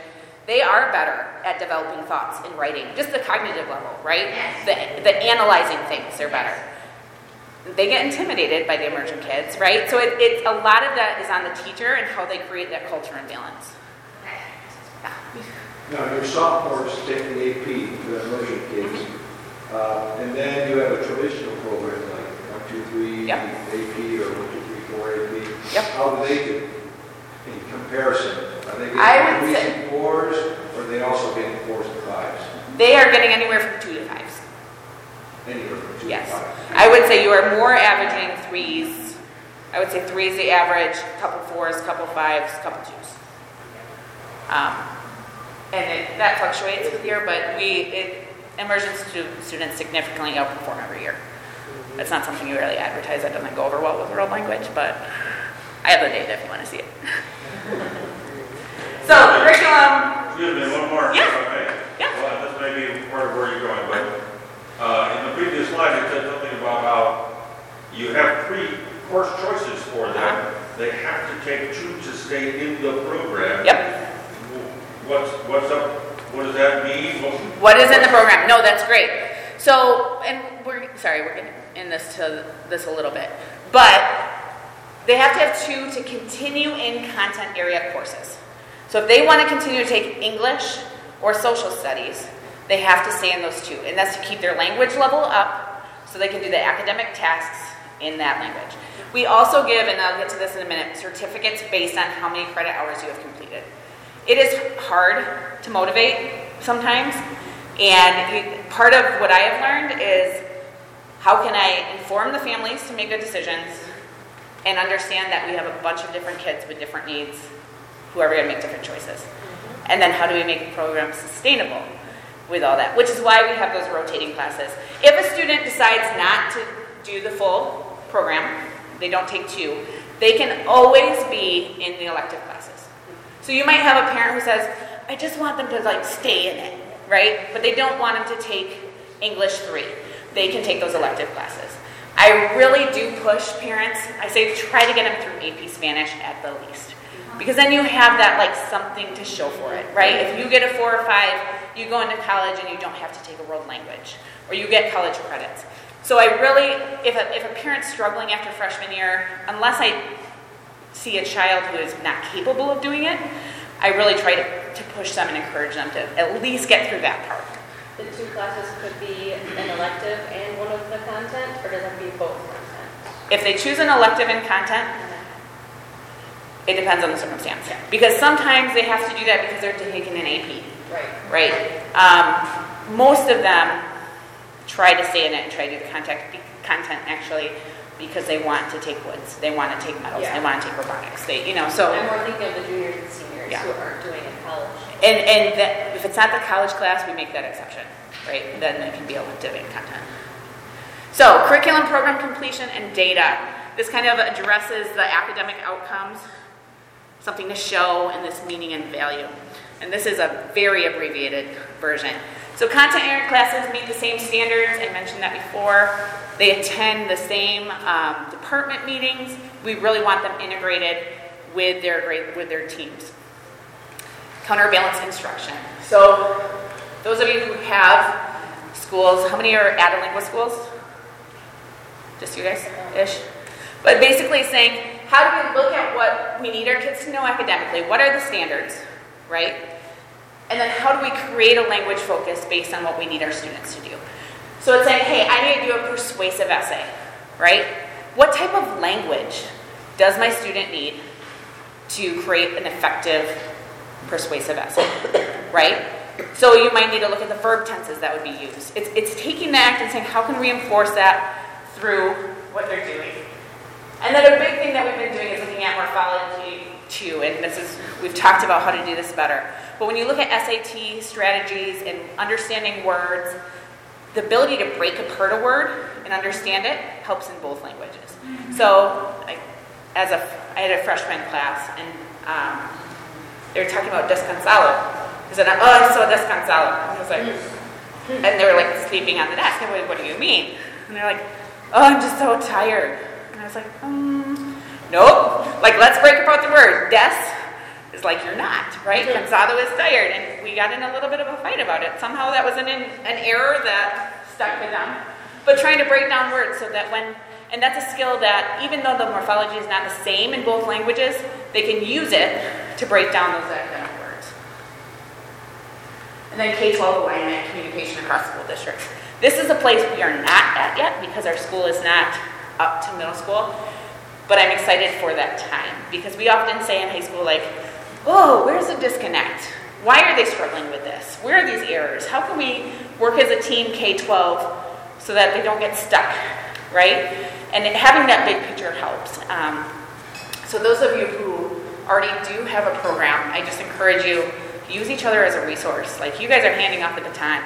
S1: They are better at developing thoughts and writing, just the cognitive level, right?
S3: Yes.
S1: The, the analyzing things, they're better. They get intimidated by the emergent kids, right? So it, it's a lot of that is on the teacher and how they create that culture and balance.
S8: Now, your sophomores take the AP, the immersion kids, uh, and then you have a traditional program like one, two, three
S1: Yep.
S8: AP or one, two, three, four AP.
S1: Yep.
S8: How do they do in comparison? Are they
S1: I would
S8: getting threes
S1: say-
S8: and fours, or are they also getting fours and fives?
S1: They are getting anywhere from two to fives.
S8: Anywhere from two to
S1: Yes.
S8: five?
S1: I would say you are more averaging threes. I would say three is the average, couple fours, couple fives, couple twos. Um, and it, that fluctuates with year, but we, it, immersion stu- students significantly outperform every year. That's not something you really advertise. That doesn't go over well with world language, but I have the data if you want to see it. so curriculum,
S9: Excuse me, one more.
S1: Yeah.
S9: I may.
S1: Yeah.
S9: Well, this may be part of where you're going, but, uh, in the previous slide, it said something about how you have three course choices for them. They have to take two to stay in the program.
S1: yep.
S9: What's, what's up, what does that mean? What-
S1: is in the program? No, that's great. So, and we're, sorry, we're getting in this to this a little bit, but they have to have two to continue in content area courses. So if they want to continue to take English or social studies, they have to stay in those two. And that's to keep their language level up so they can do the academic tasks in that language. We also give, and I'll get to this in a minute, certificates based on how many credit hours you have completed. It is hard to motivate sometimes, and part of what I have learned is how can I inform the families to make good decisions and understand that we have a bunch of different kids with different needs who are going to make different choices. Mm-hmm. And then how do we make the program sustainable with all that? Which is why we have those rotating classes. If a student decides not to do the full program, they don't take two, they can always be in the elective classes. So you might have a parent who says, I just want them to like stay in it, right? But they don't want them to take English 3. They can take those elective classes. I really do push parents. I say try to get them through AP Spanish at the least. Uh-huh. Because then you have that like something to show for it, right? If you get a 4 or 5, you go into college and you don't have to take a world language or you get college credits. So I really if a, if a parent's struggling after freshman year, unless I see a child who is not capable of doing it, I really try to, to push them and encourage them to at least get through that part.
S5: The two classes could be an elective and one of the content, or does it be both content?
S1: If they choose an elective in content, it depends on the circumstance. Yeah. Because sometimes they have to do that because they're taking an AP,
S5: Right.
S1: right? Um, most of them try to stay in it and try to do the contact, content actually because they want to take woods, they want to take metals,
S5: Yeah.
S1: they want to take robotics, they, you know, so.
S5: I'm more thinking of the juniors and seniors
S1: Yeah.
S5: who aren't doing it in college.
S1: And, and that, if it's not the college class, we make that exception, right? Then it can be elective in content. So curriculum program completion and data. This kind of addresses the academic outcomes, something to show and this meaning and value. And this is a very abbreviated version. So content area classes meet the same standards. I mentioned that before. They attend the same um, department meetings. We really want them integrated with their with their teams counterbalance instruction. So, those of you who have schools, how many are at a lingua schools? Just you guys ish? But basically saying, how do we look at what we need our kids to know academically? What are the standards, right? And then how do we create a language focus based on what we need our students to do? So it's saying, hey, I need to do a persuasive essay, right? What type of language does my student need to create an effective persuasive essay, right? So you might need to look at the verb tenses that would be used. It's, it's taking the act and saying, how can we enforce that through what they're doing? And then a big thing that we've been doing is looking at morphology too, and this is, we've talked about how to do this better. But when you look at SAT strategies and understanding words, the ability to break apart a word and understand it helps in both languages. So, I, as a, I had a freshman class, and um, they were talking about descansado. I said, oh, I saw descansado. And I was like, and they were like sleeping on the desk. And I went, what do you mean? And they're like, oh, I'm just so tired. And I was like, um, nope. Like, let's break apart the word. Des is like you're not, right? Cansado is tired. And we got in a little bit of a fight about it. Somehow that was an, an error that stuck with them. But trying to break down words so that when, and that's a skill that even though the morphology is not the same in both languages, they can use it to break down those academic words. And then K-12 alignment, communication across school districts. This is a place we are not at yet because our school is not up to middle school. But I'm excited for that time because we often say in high school, like, oh, where's the disconnect? Why are they struggling with this? Where are these errors? How can we work as a team K 12 so that they don't get stuck, right? And having that big picture helps. Um, so, those of you who already do have a program, I just encourage you use each other as a resource. Like, you guys are handing off at the baton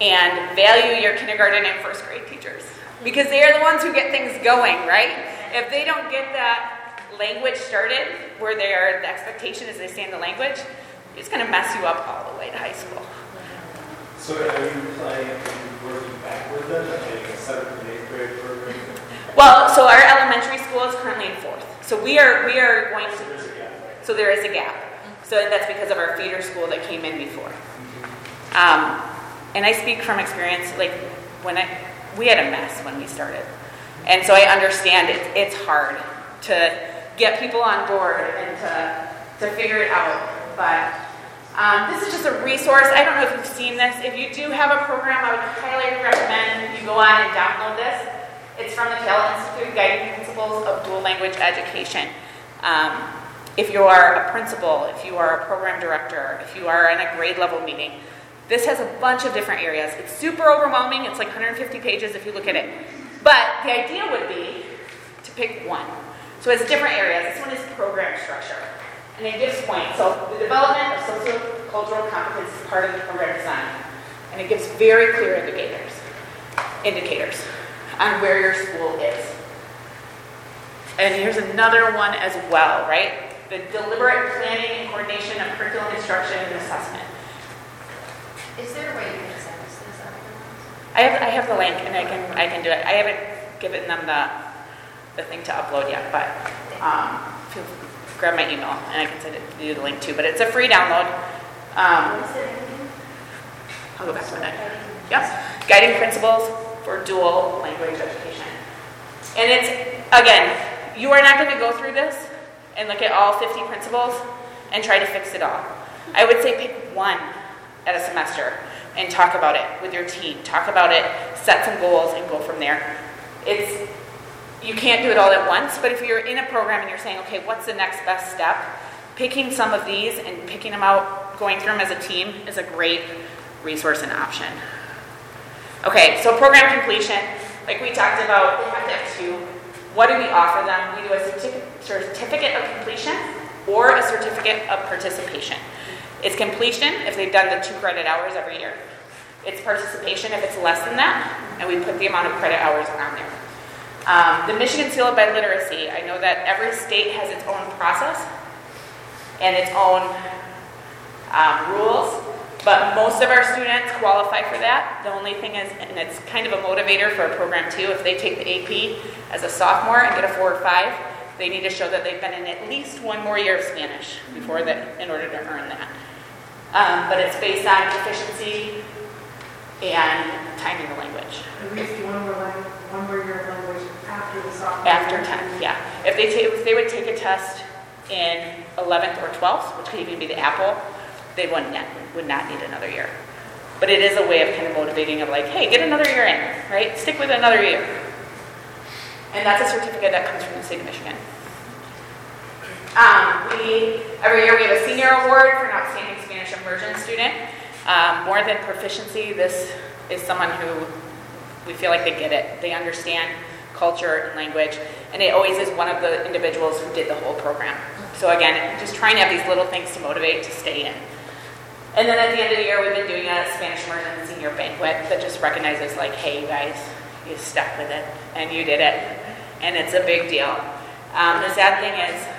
S1: and value your kindergarten and first grade teachers because they are the ones who get things going, right? If they don't get that language started where they are, the expectation is they stay in the language, it's going to mess you up all the way to high school.
S6: So are you planning on working backward then, like a seventh and eighth grade program?
S1: Well, so our elementary school is currently in fourth. So we are we are going to
S6: there's a gap.
S1: so there is a gap. So that's because of our feeder school that came in before. Um, and I speak from experience. Like when I we had a mess when we started, and so I understand it. It's hard to get people on board and to to figure it out. But um, this is just a resource. I don't know if you've seen this. If you do have a program, I would highly recommend you go on and download this. It's from the Cal Institute Guiding Principles of Dual Language Education. Um, if you are a principal, if you are a program director, if you are in a grade level meeting, this has a bunch of different areas. It's super overwhelming. It's like 150 pages if you look at it. But the idea would be to pick one. So it's different areas. This one is program structure. And it gives points. So the development of sociocultural competence is part of the program design. And it gives very clear indicators, indicators on where your school is. And here's another one as well, right? The deliberate planning and coordination of curriculum instruction and assessment.
S3: Is there a way you can send us this?
S1: I have, I have the link and I can, I can do it. I haven't given them the, the thing to upload yet, but, um, feel- grab my email and I can send it, you the link too, but it's a free download. Um,
S3: What is it again?
S1: I'll go back to that. Yep, guiding principles for dual language education. And it's, again, you are not going to go through this and look at all 50 principles and try to fix it all. I would say pick one at a semester and talk about it with your team. Talk about it, set some goals, and go from there. It's you can't do it all at once, but if you're in a program and you're saying, okay, what's the next best step? Picking some of these and picking them out, going through them as a team is a great resource and option. Okay, so program completion, like we talked about, they have to have two. What do we offer them? We do a certificate of completion or a certificate of participation. It's completion if they've done the two credit hours every year. It's participation if it's less than that, and we put the amount of credit hours on there. Um, the Michigan Seal of Biliteracy, I know that every state has its own process and its own um, rules, but most of our students qualify for that. The only thing is, and it's kind of a motivator for a program too, if they take the AP as a sophomore and get a four or five, they need to show that they've been in at least one more year of Spanish before that, in order to earn that. Um, but it's based on proficiency and time in the language.
S2: At least one more language, one more year of language after the sophomore.
S1: After. 10, yeah. If they take, if they would take a test in 11th or 12th, which could even be the AAPPL, they would not, would not need another year. But it is a way of kind of motivating of like, hey, get another year in, right? Stick with another year. And that's a certificate that comes from the state of Michigan. Um, we, every year we have a senior award for an outstanding Spanish immersion student. Um, more than proficiency, this is someone who we feel like they get it. They understand culture and language, and it always is one of the individuals who did the whole program. So again, just trying to have these little things to motivate to stay in. And then at the end of the year, we've been doing a Spanish immersion senior banquet that just recognizes like, hey, you guys, you stuck with it and you did it, and it's a big deal. Um, the sad thing is,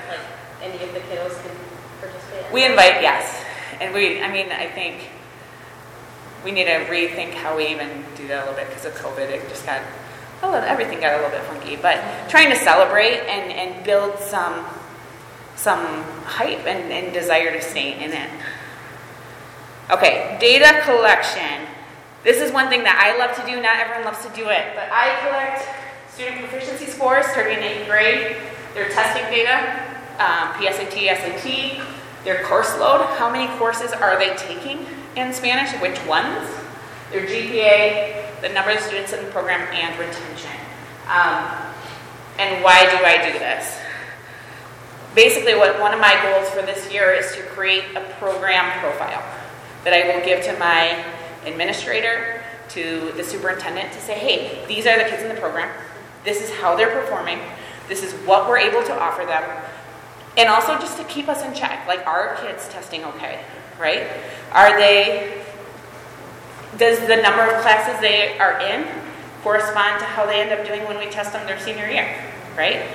S5: any of the kiddos can participate?
S1: we invite yes, and we. I mean, I think we need to rethink how we even do that a little bit because of COVID. It just got little, everything got a little bit funky. But trying to celebrate and, and build some some hype and, and desire to stay in it. Okay, data collection. This is one thing that I love to do. Not everyone loves to do it, but I collect student proficiency scores starting in eighth grade, their testing data, um, PSAT, SAT, their course load. How many courses are they taking in Spanish? Which ones? Their GPA, the number of students in the program, and retention. Um, and why do I do this? Basically, what one of my goals for this year is to create a program profile that I will give to my administrator, to the superintendent to say, hey, these are the kids in the program. This is how they're performing. This is what we're able to offer them. And also just to keep us in check. Like, are kids testing okay? Right? Are they, does the number of classes they are in correspond to how they end up doing when we test them their senior year? Right?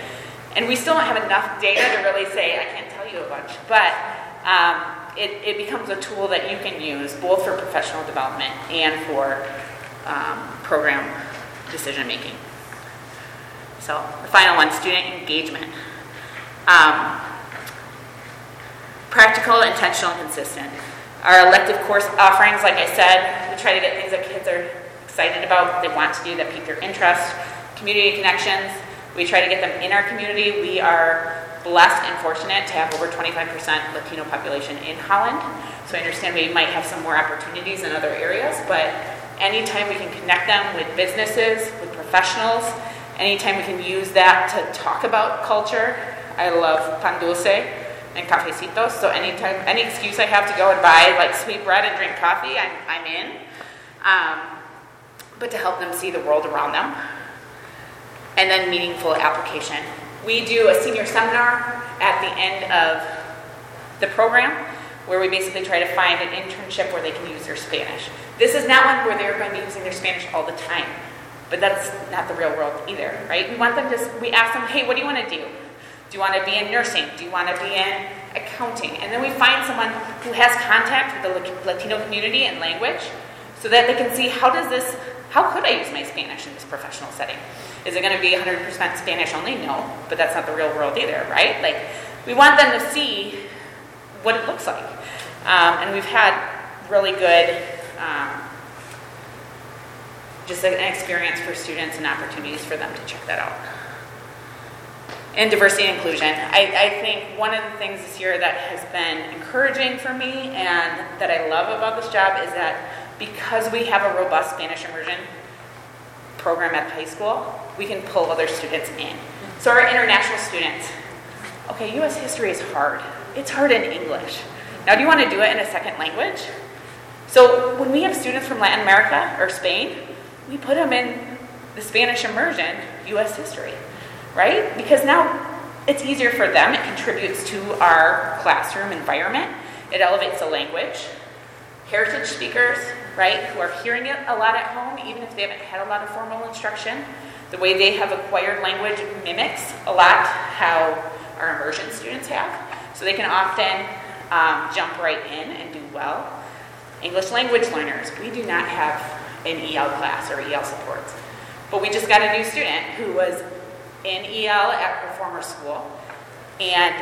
S1: And we still don't have enough data to really say, I can't tell you a bunch, but um, it, it becomes a tool that you can use both for professional development and for um, program decision making. So the final one, student engagement. Um, practical, intentional, and consistent. Our elective course offerings, like I said, we try to get things that kids are excited about, they want to do, that pique their interest. Community connections, we try to get them in our community. We are blessed and fortunate to have over 25% Latino population in Holland. So I understand we might have some more opportunities in other areas, but anytime we can connect them with businesses, with professionals, anytime we can use that to talk about culture. I love pan dulce and cafecitos, so anytime, any excuse I have to go and buy like sweet bread and drink coffee, I'm, I'm in. Um, but to help them see the world around them and then meaningful application. We do a senior seminar at the end of the program where we basically try to find an internship where they can use their Spanish. This is not one where they're going to be using their Spanish all the time, but that's not the real world either, right? We want them to, we ask them, hey, what do you want to do? Do you want to be in nursing? Do you want to be in accounting? And then we find someone who has contact with the Latino community and language so that they can see how does this, how could I use my Spanish in this professional setting? Is it going to be 100% Spanish only? No, but that's not the real world either, right? Like, we want them to see what it looks like. Um, and we've had really good, um, just an experience for students and opportunities for them to check that out. And diversity and inclusion. I, I think one of the things this year that has been encouraging for me and that I love about this job is that because we have a robust Spanish immersion program at the high school, we can pull other students in. So our international students, okay, US history is hard. It's hard in English. Now, do you want to do it in a second language? So when we have students from Latin America or Spain, we put them in the Spanish immersion, US history, right? Because now it's easier for them, it contributes to our classroom environment, it elevates the language. Heritage speakers, right, who are hearing it a lot at home, even if they haven't had a lot of formal instruction, the way they have acquired language mimics a lot how our immersion students have. So they can often um, jump right in and do well. English language learners, we do not have an EL class or EL supports. But we just got a new student who was in EL at her former school, and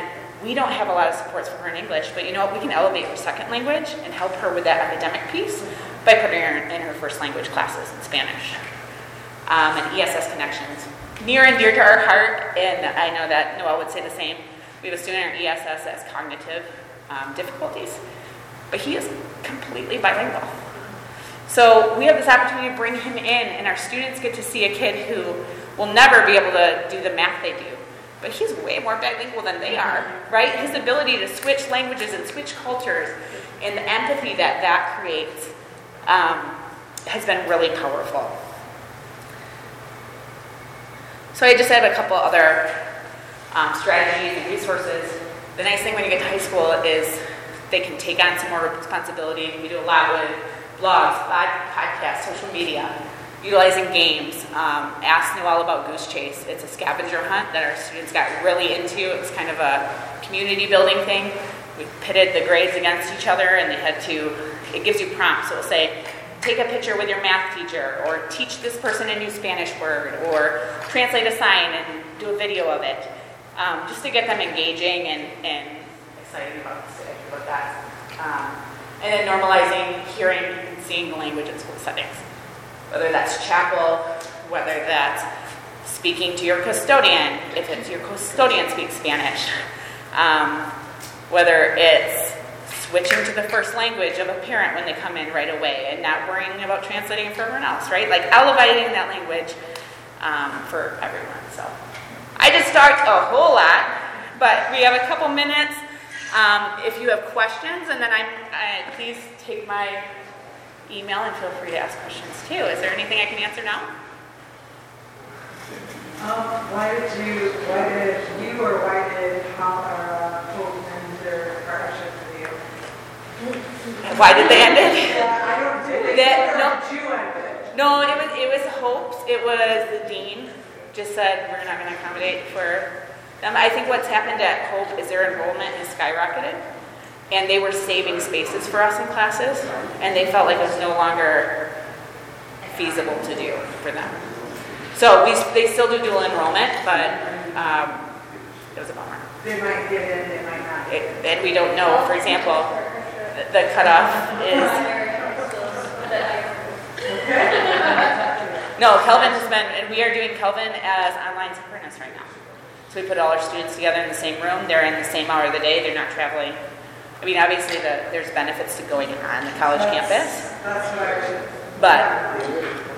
S1: we don't have a lot of supports for her in English, but you know what? We can elevate her second language and help her with that academic piece by putting her in her first language classes in Spanish. Um, and ESS connections. Near and dear to our heart, and I know that Noel would say the same. We have a student in ESS that has cognitive um, difficulties, but he is completely bilingual. So we have this opportunity to bring him in, and our students get to see a kid who will never be able to do the math they do. But he's way more bilingual than they are, right? His ability to switch languages and switch cultures and the empathy that that creates um, has been really powerful. So I just have a couple other um, strategies and resources. The nice thing when you get to high school is they can take on some more responsibility. We do a lot with blogs, podcasts, social media, utilizing games. Um, ask Noel about Goose Chase. It's a scavenger hunt that our students got really into. It was kind of a community building thing. We pitted the grades against each other and they had to, it gives you prompts. It'll say, take a picture with your math teacher, or teach this person a new Spanish word, or translate a sign and do a video of it, um, just to get them engaging and, and excited about, about that. Um, and then normalizing hearing and seeing the language in school settings, whether that's chapel, whether that's speaking to your custodian, if it's your custodian speaks Spanish, um, whether it's switching to the first language of a parent when they come in right away and not worrying about translating for everyone else, right? Like elevating that language um, for everyone. So I just talked a whole lot, but we have a couple minutes. Um, if you have questions, and then I'm, uh, please take my email and feel free to ask questions too. Is there anything I can answer now?
S2: Um, why did you, why did you or why did uh, Hope and their partnership with you?
S1: Why did they end it?
S2: Yeah, I don't, did they,
S1: That- no.
S2: you end it?
S1: No, it was it was hopes. It was the dean just said we're not going to accommodate for them. I think what's happened at Hope is their enrollment has skyrocketed, and they were saving spaces for us in classes, and they felt like it was no longer feasible to do for them. So we they still do dual enrollment, but um, it was a bummer.
S2: They might get in, they might not.
S1: It, and we don't know. For example, the, the cutoff is. No, Calvin has been, and we are doing Calvin as online synchronous right now. So we put all our students together in the same room. They're in the same hour of the day. They're not traveling. I mean, obviously, the, there's benefits to going on the college campus,
S2: That's what
S1: but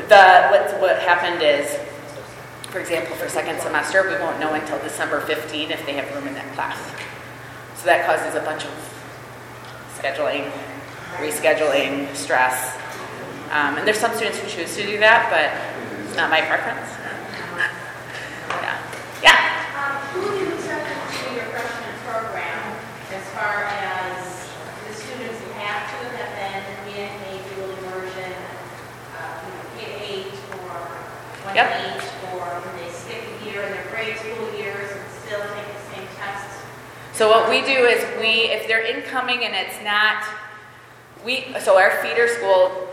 S1: the what what happened is, for example, for second semester, we won't know until December 15 if they have room in that class. So that causes a bunch of scheduling, rescheduling, stress. Um, and there's some students who choose to do that, but it's not my preference. Yeah. Yeah.
S10: Um, Who do you accept into your freshman program as far as the students who have to have been in a dual immersion, uh, you know, K eight or one
S1: Yep.
S10: eight, or when they skip a year in their grade school years and still take the same tests?
S1: So what we do is we, if they're incoming and it's not, we, so our feeder school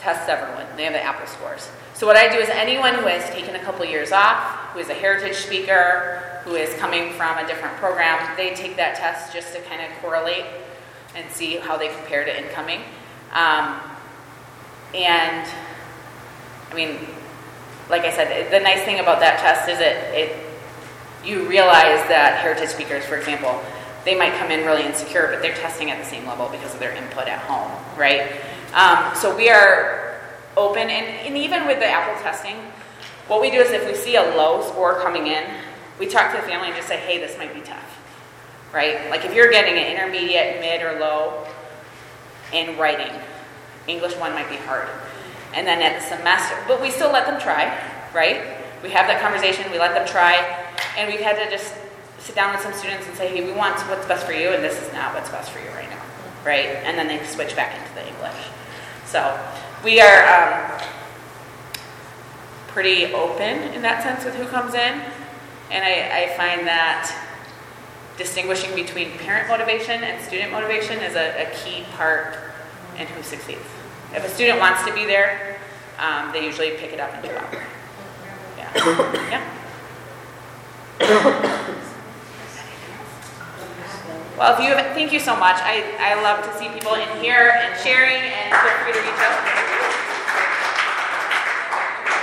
S1: tests everyone. They have the AAPPL scores. So what I do is anyone who has taken a couple years off, who is a heritage speaker, who is coming from a different program, they take that test just to kind of correlate and see how they compare to incoming. Um, and I mean, like I said, the nice thing about that test is it, it you realize that heritage speakers, for example, they might come in really insecure, but they're testing at the same level because of their input at home, right? Um, so we are open, and, and even with the AAPPL testing, What we do is if we see a low score coming in, we talk to the family and just say, hey, this might be tough, right? Like if you're getting an intermediate, mid, or low in writing, English one might be hard. And then at the semester, but we still let them try, right? We have that conversation, we let them try, and we've had to just sit down with some students and say, hey, we want what's best for you, and this is not what's best for you right now, right? And then they switch back into the English. So we are um, pretty open in that sense with who comes in, and I, I find that distinguishing between parent motivation and student motivation is a, a key part in who succeeds. If a student wants to be there, um, they usually pick it up and do well. Yeah. yeah. Well, if you thank you so much. I, I love to see people in here and sharing, and feel free to reach out.